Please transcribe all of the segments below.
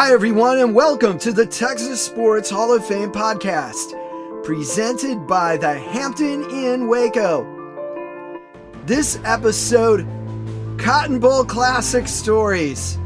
Hi, everyone, and welcome to the Texas Sports Hall of Fame podcast, presented by the Hampton Inn Waco. This episode Cotton Bowl Classic Stories.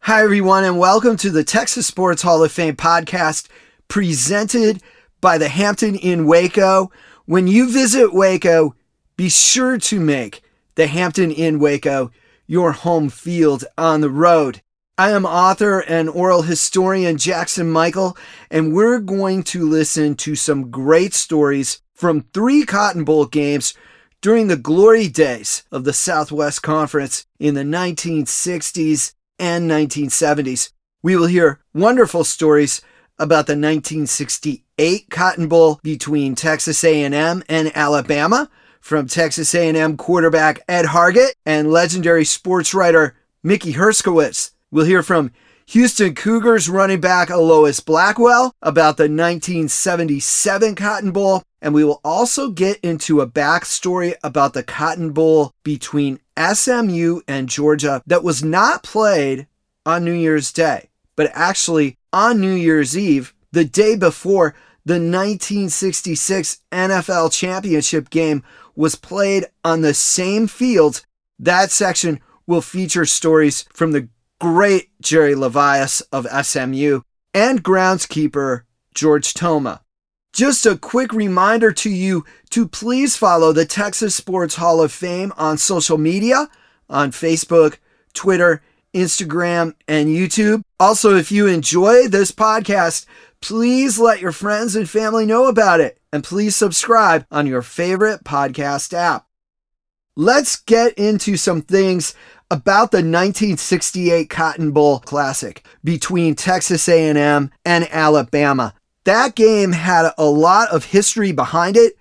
Hi, everyone, and welcome to the Texas Sports Hall of Fame podcast, presented by the Hampton Inn Waco. When you visit Waco, be sure to make the Hampton Inn Waco your home field on the road. I am author and oral historian Jackson Michael, and we're going to listen to some great stories from three Cotton Bowl games during the glory days of the Southwest Conference in the 1960s and 1970s. We will hear wonderful stories about the 1968 Cotton Bowl between Texas A&M and Alabama from Texas A&M quarterback Ed Hargett and legendary sports writer Mickey Herskowitz. We'll hear from Houston Cougars running back Alois Blackwell about the 1977 Cotton Bowl, and we will also get into a backstory about the Cotton Bowl between SMU and Georgia that was not played on New Year's Day, but actually on New Year's Eve, the day before the 1966 NFL championship game was played on the same field. That section will feature stories from the great Jerry Levias of SMU and groundskeeper George Toma. Just a quick reminder to you to please follow the Texas Sports Hall of Fame on social media on Facebook, Twitter, Instagram, and YouTube. Also, if you enjoy this podcast, please let your friends and family know about it and please subscribe on your favorite podcast app. Let's get into some things about the 1968 Cotton Bowl Classic between Texas A&M and Alabama. That game had a lot of history behind it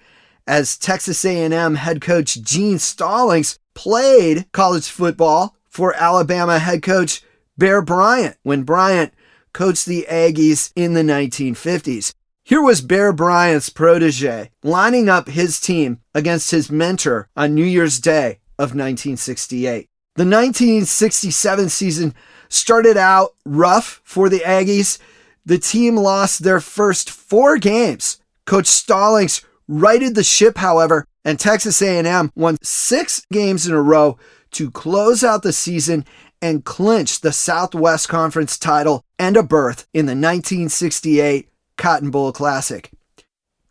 as Texas A&M head coach Gene Stallings played college football for Alabama head coach Bear Bryant when Bryant coached the Aggies in the 1950s. Here was Bear Bryant's protege lining up his team against his mentor on New Year's Day of 1968. The 1967 season started out rough for the Aggies. The team lost their first four games. Coach Stallings righted the ship, however, and Texas A&M won six games in a row to close out the season and clinch the Southwest Conference title and a berth in the 1968 Cotton Bowl Classic.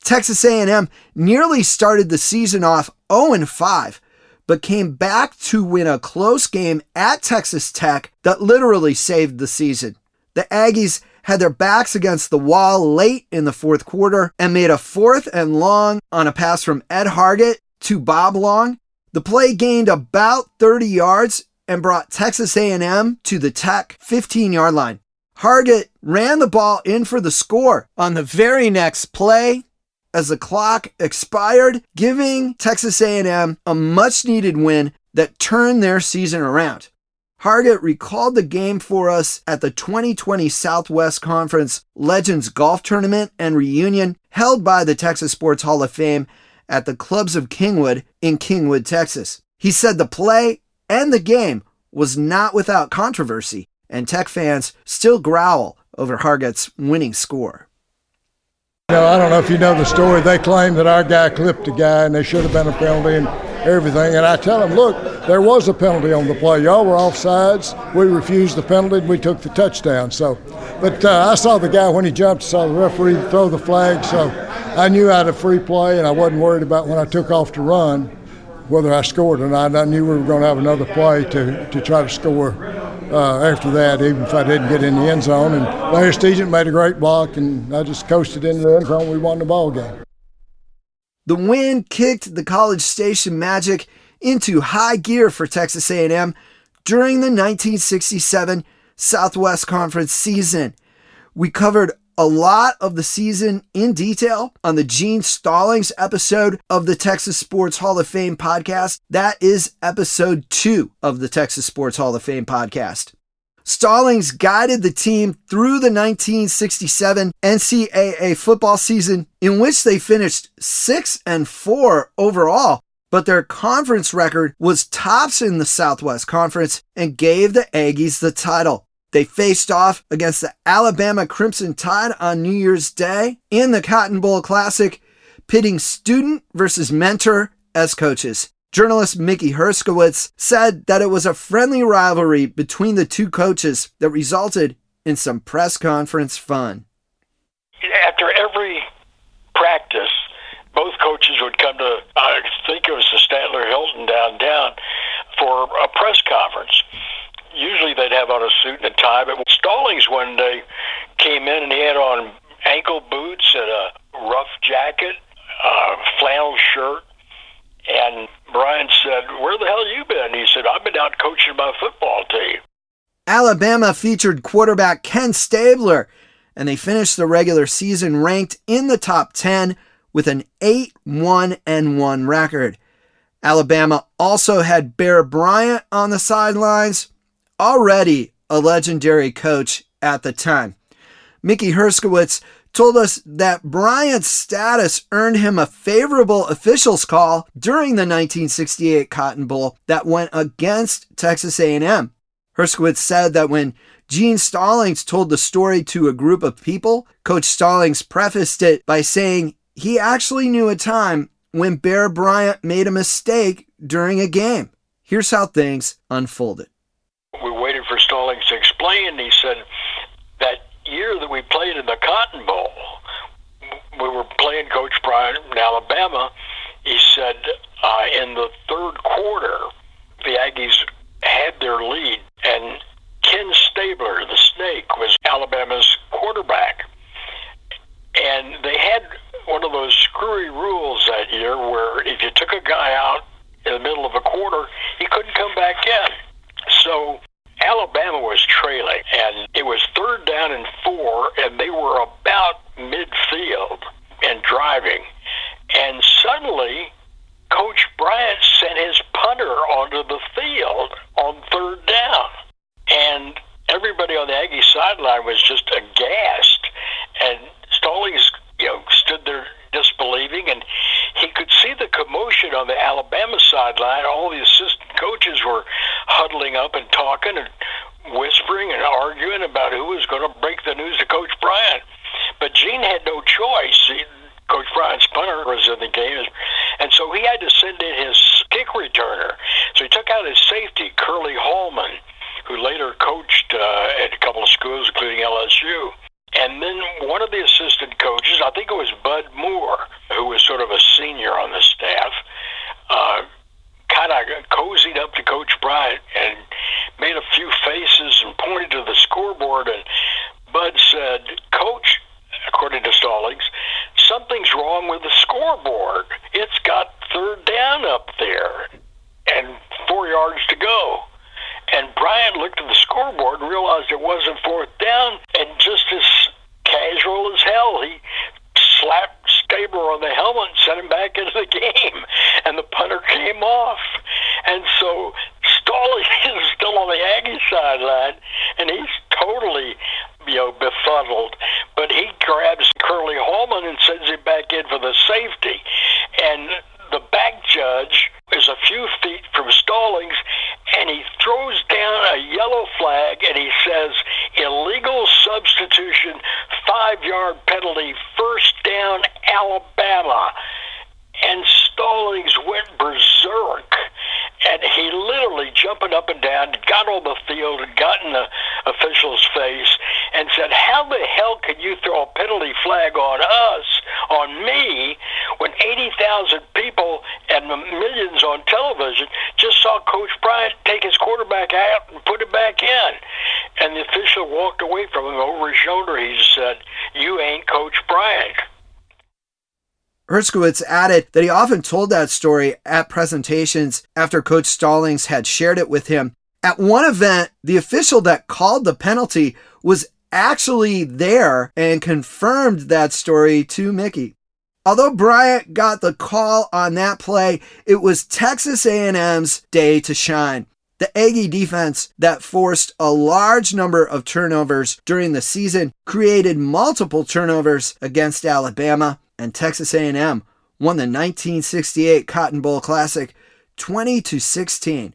Texas A&M nearly started the season off 0 5 but came back to win a close game at Texas Tech that literally saved the season. The Aggies had their backs against the wall late in the fourth quarter and made a fourth and long on a pass from Ed Hargett to Bob Long. The play gained about 30 yards and brought Texas A&M to the Tech 15-yard line. Hargett ran the ball in for the score on the very next play as the clock expired, giving Texas A&M a much needed win that turned their season around. Hargett recalled the game for us at the 2020 Southwest Conference Legends Golf Tournament and Reunion held by the Texas Sports Hall of Fame at the Clubs of Kingwood in Kingwood, Texas. He said the play and the game was not without controversy, and Tech fans still growl over Hargett's winning score. Know, I don't know if you know the story. They claim that our guy clipped a guy and there should have been a penalty and everything. And I tell them, look, there was a penalty on the play. Y'all were offsides. We refused the penalty and we took the touchdown. So, but uh, I saw the guy when he jumped, saw the referee throw the flag. So I knew I had a free play and I wasn't worried about when I took off to run whether I scored or not. I knew we were going to have another play to, to try to score uh, after that, even if I didn't get in the end zone. And Larry Stegent made a great block, and I just coasted into the end zone. We won the ball game. The win kicked the College Station Magic into high gear for Texas A&M during the 1967 Southwest Conference season. We covered a lot of the season in detail on the Gene Stallings episode of the Texas Sports Hall of Fame podcast. That is episode two of the Texas Sports Hall of Fame podcast. Stallings guided the team through the 1967 NCAA football season in which they finished 6 and 4 overall, but their conference record was tops in the Southwest Conference and gave the Aggies the title. They faced off against the Alabama Crimson Tide on New Year's Day in the Cotton Bowl Classic, pitting student versus mentor as coaches. Journalist Mickey Herskowitz said that it was a friendly rivalry between the two coaches that resulted in some press conference fun. After every practice, both coaches would come to, I think it was the Statler Hilton downtown, for a press conference. Usually they'd have on a suit and a tie, but Stallings one day came in and he had on ankle boots and a rough jacket, a flannel shirt, and Bryant said, Where the hell you been? He said, I've been out coaching my football team. Alabama featured quarterback Ken Stabler, and they finished the regular season ranked in the top 10 with an 8 1 and 1 record. Alabama also had Bear Bryant on the sidelines, already a legendary coach at the time. Mickey Herskowitz told us that Bryant's status earned him a favorable officials call during the 1968 Cotton Bowl that went against Texas A&M. Herskowitz said that when Gene Stallings told the story to a group of people, Coach Stallings prefaced it by saying he actually knew a time when Bear Bryant made a mistake during a game. Here's how things unfolded. We waited for Stallings to. He said that year that we played in the Cotton Bowl, we were playing Coach Bryant in Alabama. He said uh, in the third quarter, the Aggies had their lead, and Ken Stabler, the snake, was Alabama's quarterback. And they had one of those screwy rules that year where if you took a guy out in the middle of a quarter, he couldn't come back in. So Alabama was trailing, and it was third down and four, and they were about midfield and driving. And suddenly, Coach Bryant sent his punter onto the field on third down. And everybody on the Aggie sideline was just aghast. And Stallings, you know, stood there disbelieving, and he could see the commotion on the Alabama sideline. All the assistant coaches were huddling up and talking and whispering and arguing about who was going to break the news to Coach Bryant. But Gene had no choice. He, Coach Bryant's punter was in the game, and so he had to send in his kick returner. So he took out his safety, Curly Hallman, who later coached uh, at a couple of schools, including LSU. And then one of the assistant coaches, I think it was Bud Moore, who was sort of a senior on the staff, uh, kind of cozied up to Coach Bryant and made a few faces and pointed to the scoreboard. And Bud said, Coach, according to Stallings, something's wrong with the scoreboard. It's got third down up there and four yards to go. And Bryant looked at the scoreboard and realized it wasn't fourth down, and just as casual as hell, he slapped Stabler on the helmet and sent him back into the game, and the punter came off. And so Stallings is still on the Aggie sideline, and he's totally, you know, befuddled. But he grabs Curly Hallman and sends him back in for the safety. And the back judge is a few feet from Stallings, and he throws down a yellow flag and he says, illegal substitution, five yard penalty, first down, Alabama. And Stallings went berserk. And he literally jumping up and down, got on the field and got in the official's face and said, How the hell can you throw a penalty flag on us, on me, when 80,000 people and millions on television just saw Coach Bryant take his quarterback out and put it back in? And the official walked away from him over his shoulder. He said, You ain't Coach Bryant. Herskowitz added that he often told that story at presentations after Coach Stallings had shared it with him. At one event, the official that called the penalty was actually there and confirmed that story to Mickey. Although Bryant got the call on that play, it was Texas A&M's day to shine. The Aggie defense that forced a large number of turnovers during the season created multiple turnovers against Alabama and Texas A&M won the 1968 Cotton Bowl Classic 20 to 16.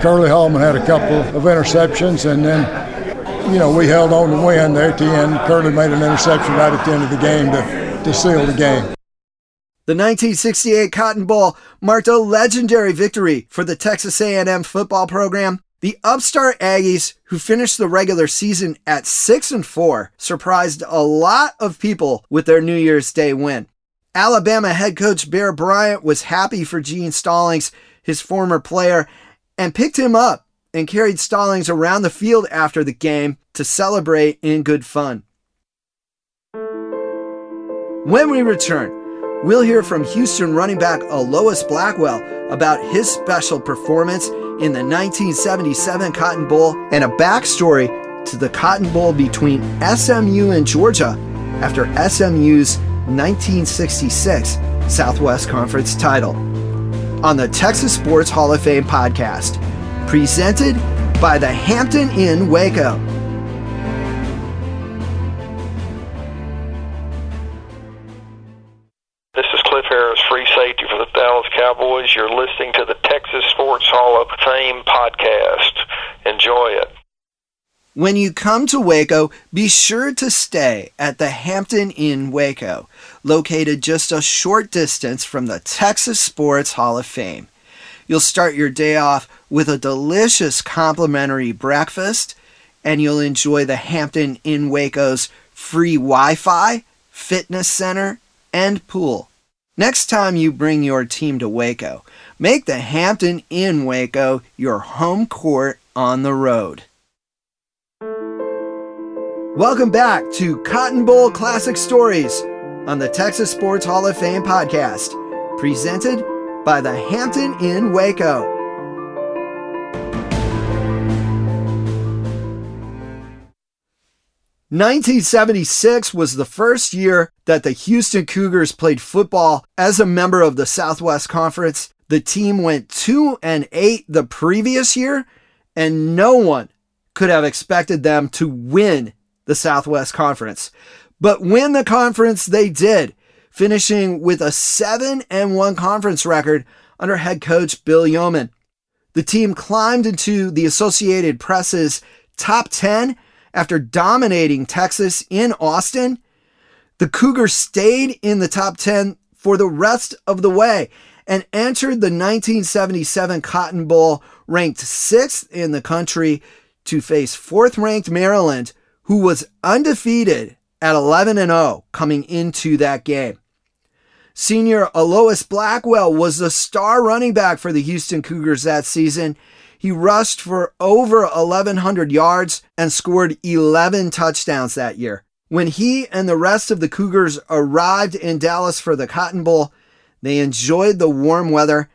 Curly Hallman had a couple of interceptions, and then, you know, we held on to win there at the end. Curly made an interception right at the end of the game to, to seal the game. The 1968 Cotton Bowl marked a legendary victory for the Texas A&M football program. The upstart Aggies, who finished the regular season at 6 and 4, surprised a lot of people with their New Year's Day win. Alabama head coach Bear Bryant was happy for Gene Stallings, his former player, and picked him up and carried Stallings around the field after the game to celebrate in good fun. When we return, we'll hear from Houston running back Alois Blackwell about his special performance in the 1977 Cotton Bowl and a backstory to the Cotton Bowl between SMU and Georgia after SMU's 1966 Southwest Conference title on the Texas Sports Hall of Fame podcast, presented by the Hampton Inn Waco. When you come to Waco, be sure to stay at the Hampton Inn Waco, located just a short distance from the Texas Sports Hall of Fame. You'll start your day off with a delicious complimentary breakfast, and you'll enjoy the Hampton Inn Waco's free Wi Fi, fitness center, and pool. Next time you bring your team to Waco, make the Hampton Inn Waco your home court on the road. Welcome back to Cotton Bowl Classic Stories on the Texas Sports Hall of Fame podcast, presented by the Hampton Inn Waco. Nineteen seventy six was the first year that the Houston Cougars played football as a member of the Southwest Conference. The team went two and eight the previous year, and no one could have expected them to win the Southwest Conference. But win the conference they did, finishing with a 7 and 1 conference record under head coach Bill Yeoman. The team climbed into the Associated Press's top 10 after dominating Texas in Austin. The Cougars stayed in the top 10 for the rest of the way and entered the 1977 Cotton Bowl ranked sixth in the country to face fourth ranked Maryland, who was undefeated at 11 and 0 coming into that game. Senior Alois Blackwell was the star running back for the Houston Cougars that season. He rushed for over 1,100 yards and scored 11 touchdowns that year. When he and the rest of the Cougars arrived in Dallas for the Cotton Bowl, they enjoyed the warm weather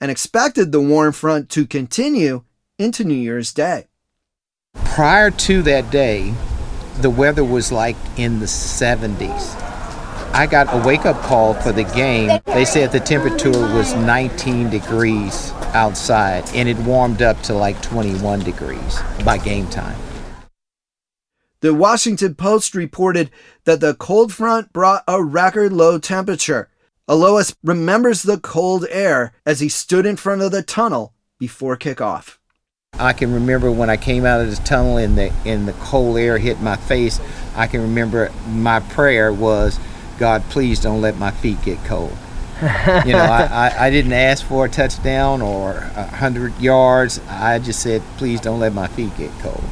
and expected the warm front to continue into New Year's Day. Prior to that day, the weather was like in the 70s. I got a wake up call for the game. They said the temperature was 19 degrees outside and it warmed up to like 21 degrees by game time. The Washington Post reported that the cold front brought a record low temperature. Alois remembers the cold air as he stood in front of the tunnel before kickoff. I can remember when I came out of the tunnel and the and the cold air hit my face. I can remember my prayer was, God, please don't let my feet get cold. you know, I, I, I, didn't ask for a touchdown or a hundred yards. I just said, please don't let my feet get cold.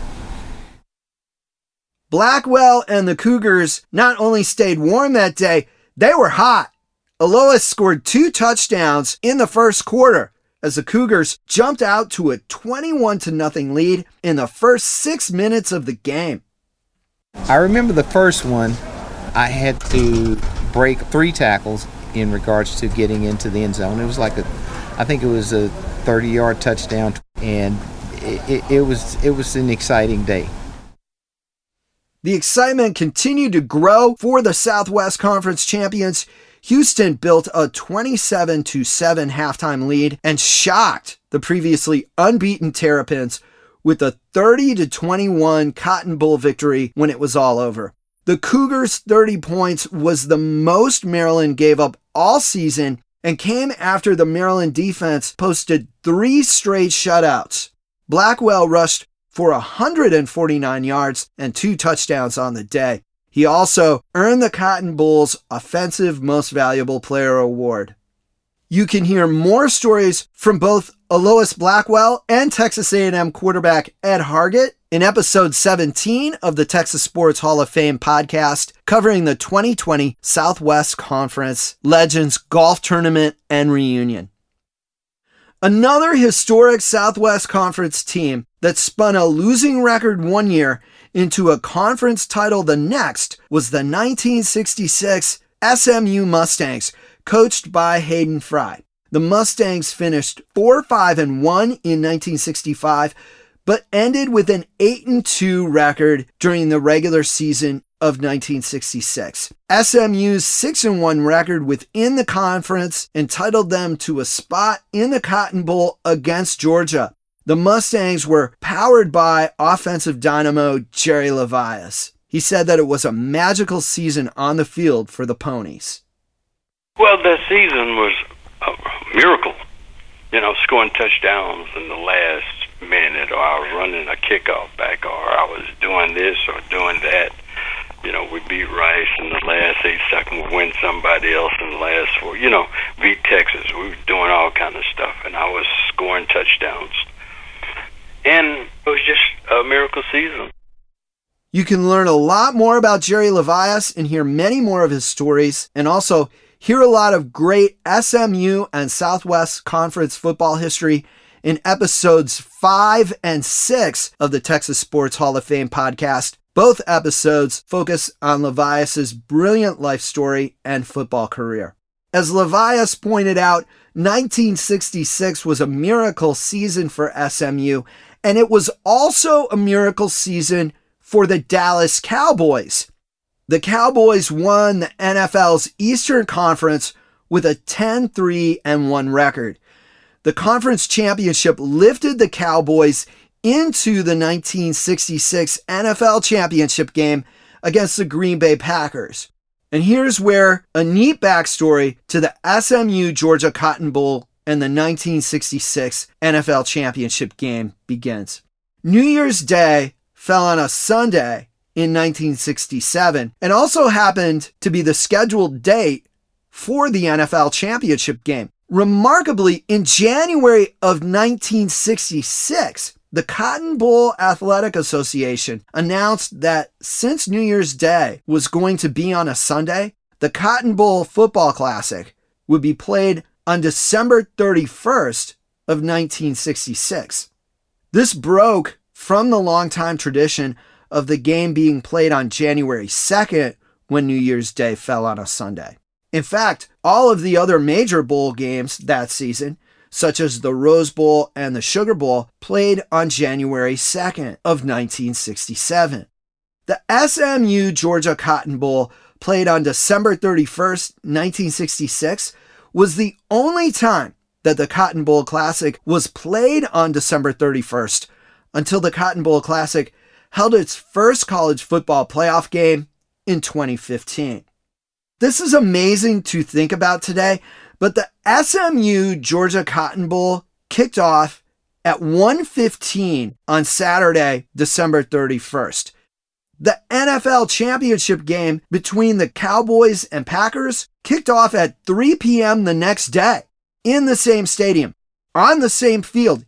Blackwell and the Cougars not only stayed warm that day, they were hot. Alois scored two touchdowns in the first quarter as the Cougars jumped out to a 21 to nothing lead in the first 6 minutes of the game. I remember the first one I had to break three tackles in regards to getting into the end zone. It was like a I think it was a 30-yard touchdown and it, it, it was it was an exciting day. The excitement continued to grow for the Southwest Conference champions Houston built a 27 to 7 halftime lead and shocked the previously unbeaten Terrapins with a 30 to 21 Cotton Bowl victory when it was all over. The Cougars' 30 points was the most Maryland gave up all season and came after the Maryland defense posted three straight shutouts. Blackwell rushed for 149 yards and two touchdowns on the day. He also earned the Cotton Bowl's Offensive Most Valuable Player Award. You can hear more stories from both Alois Blackwell and Texas A&M quarterback Ed Hargett in episode 17 of the Texas Sports Hall of Fame podcast covering the 2020 Southwest Conference Legends Golf Tournament and Reunion. Another historic Southwest Conference team that spun a losing record one year into a conference title the next was the 1966 SMU Mustangs, coached by Hayden Fry. The Mustangs finished 4 5 and 1 in 1965, but ended with an 8 and 2 record during the regular season of 1966. SMU's 6 and 1 record within the conference entitled them to a spot in the Cotton Bowl against Georgia. The Mustangs were powered by offensive dynamo Jerry Levias. He said that it was a magical season on the field for the Ponies. Well, that season was a miracle. You know, scoring touchdowns in the last minute, or I was running a kickoff back, or I was doing this or doing that you know, we beat Rice in the last eight seconds. We win somebody else in the last four. You know, beat Texas. We were doing all kind of stuff, and I was scoring touchdowns. And it was just a miracle season. You can learn a lot more about Jerry Levias and hear many more of his stories, and also hear a lot of great SMU and Southwest Conference football history in episodes five and six of the Texas Sports Hall of Fame podcast. Both episodes focus on Levias's brilliant life story and football career. As Levias pointed out, 1966 was a miracle season for SMU, and it was also a miracle season for the Dallas Cowboys. The Cowboys won the NFL's Eastern Conference with a 10 3 and 1 record. The conference championship lifted the Cowboys into the 1966 NFL championship game against the Green Bay Packers. And here's where a neat backstory to the SMU Georgia Cotton Bowl and the 1966 NFL championship game begins. New Year's Day fell on a Sunday in 1967 and also happened to be the scheduled date for the NFL championship game. Remarkably, in January of 1966, the Cotton Bowl Athletic Association announced that since New Year's Day was going to be on a Sunday, the Cotton Bowl Football Classic would be played on December 31st of 1966. This broke from the longtime tradition of the game being played on January 2nd when New Year's Day fell on a Sunday. In fact, all of the other major bowl games that season such as the Rose Bowl and the Sugar Bowl, played on January 2nd of 1967. The SMU Georgia Cotton Bowl, played on December 31st, 1966, was the only time that the Cotton Bowl Classic was played on December 31st until the Cotton Bowl Classic held its first college football playoff game in 2015. This is amazing to think about today but the SMU Georgia Cotton Bowl kicked off at 1:15 on Saturday, December 31st. The NFL championship game between the Cowboys and Packers kicked off at 3 p.m. the next day in the same stadium, on the same field.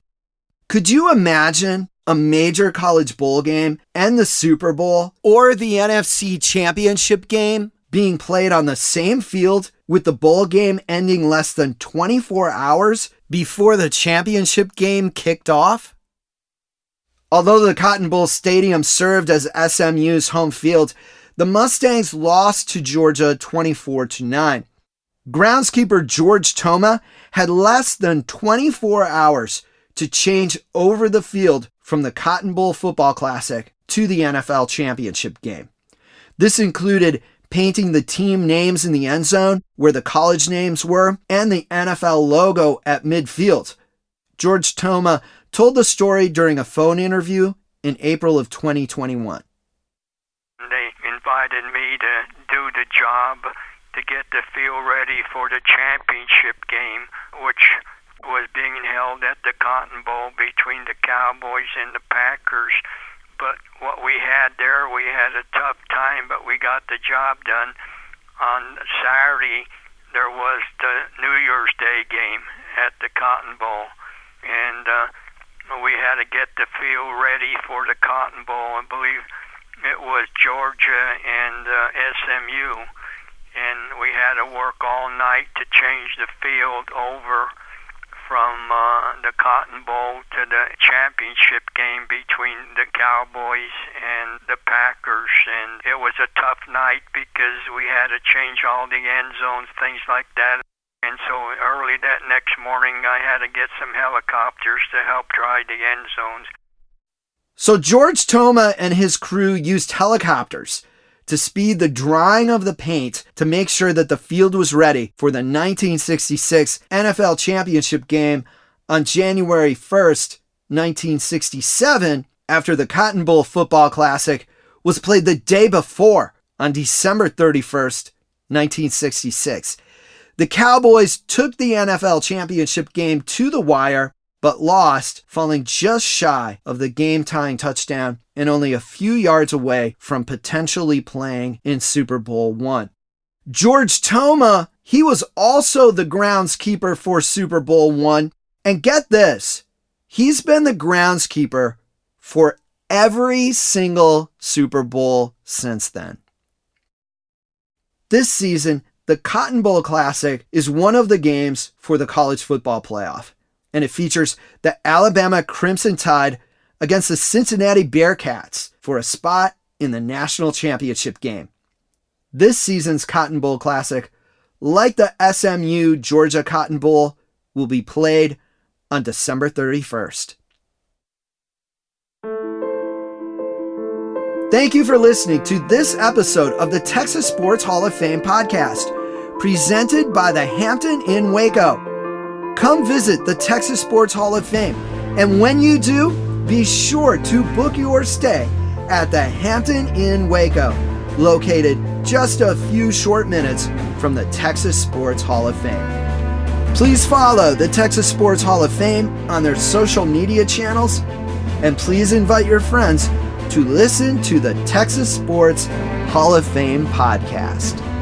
Could you imagine a major college bowl game and the Super Bowl or the NFC championship game being played on the same field with the bowl game ending less than 24 hours before the championship game kicked off? Although the Cotton Bowl Stadium served as SMU's home field, the Mustangs lost to Georgia 24 to 9. Groundskeeper George Toma had less than 24 hours to change over the field from the Cotton Bowl Football Classic to the NFL Championship game. This included painting the team names in the end zone where the college names were, and the NFL logo at midfield. George Toma told the story during a phone interview in April of 2021. They invited me to do the job to get the field ready for the championship game, which was being held at the Cotton Bowl between the Cowboys and the Packers. But what we had there, we had a tough time, but we got the job done. On Saturday, there was the New Year's Day game at the Cotton Bowl, and uh, we had to get the field ready for the Cotton Bowl. I believe it was Georgia and uh, SMU, and we had to work all night to change the field over from uh, the Cotton Bowl to the championship game between the Cowboys and the Packers. And it was a tough night because we had to change all the end zones, things like that. And so early that next morning, I had to get some helicopters to help dry the end zones. So George Toma and his crew used helicopters to speed the drying of the paint to make sure that the field was ready for the 1966 NFL Championship game on January 1st, 1967, after the Cotton Bowl Football Classic was played the day before on December 31st, 1966. The Cowboys took the NFL Championship game to the wire but lost, falling just shy of the game tying touchdown and only a few yards away from potentially playing in Super Bowl one. George Toma, he was also the groundskeeper for Super Bowl one. And get this, he's been the groundskeeper for every single Super Bowl since then. This season, the Cotton Bowl Classic is one of the games for the college football playoff and it features the Alabama Crimson Tide against the Cincinnati Bearcats for a spot in the national championship game. This season's Cotton Bowl Classic, like the SMU Georgia Cotton Bowl, will be played on December 31st. Thank you for listening to this episode of the Texas Sports Hall of Fame podcast, presented by the Hampton Inn Waco. Come visit the Texas Sports Hall of Fame. And when you do, be sure to book your stay at the Hampton Inn Waco, located just a few short minutes from the Texas Sports Hall of Fame. Please follow the Texas Sports Hall of Fame on their social media channels, and please invite your friends to listen to the Texas Sports Hall of Fame podcast.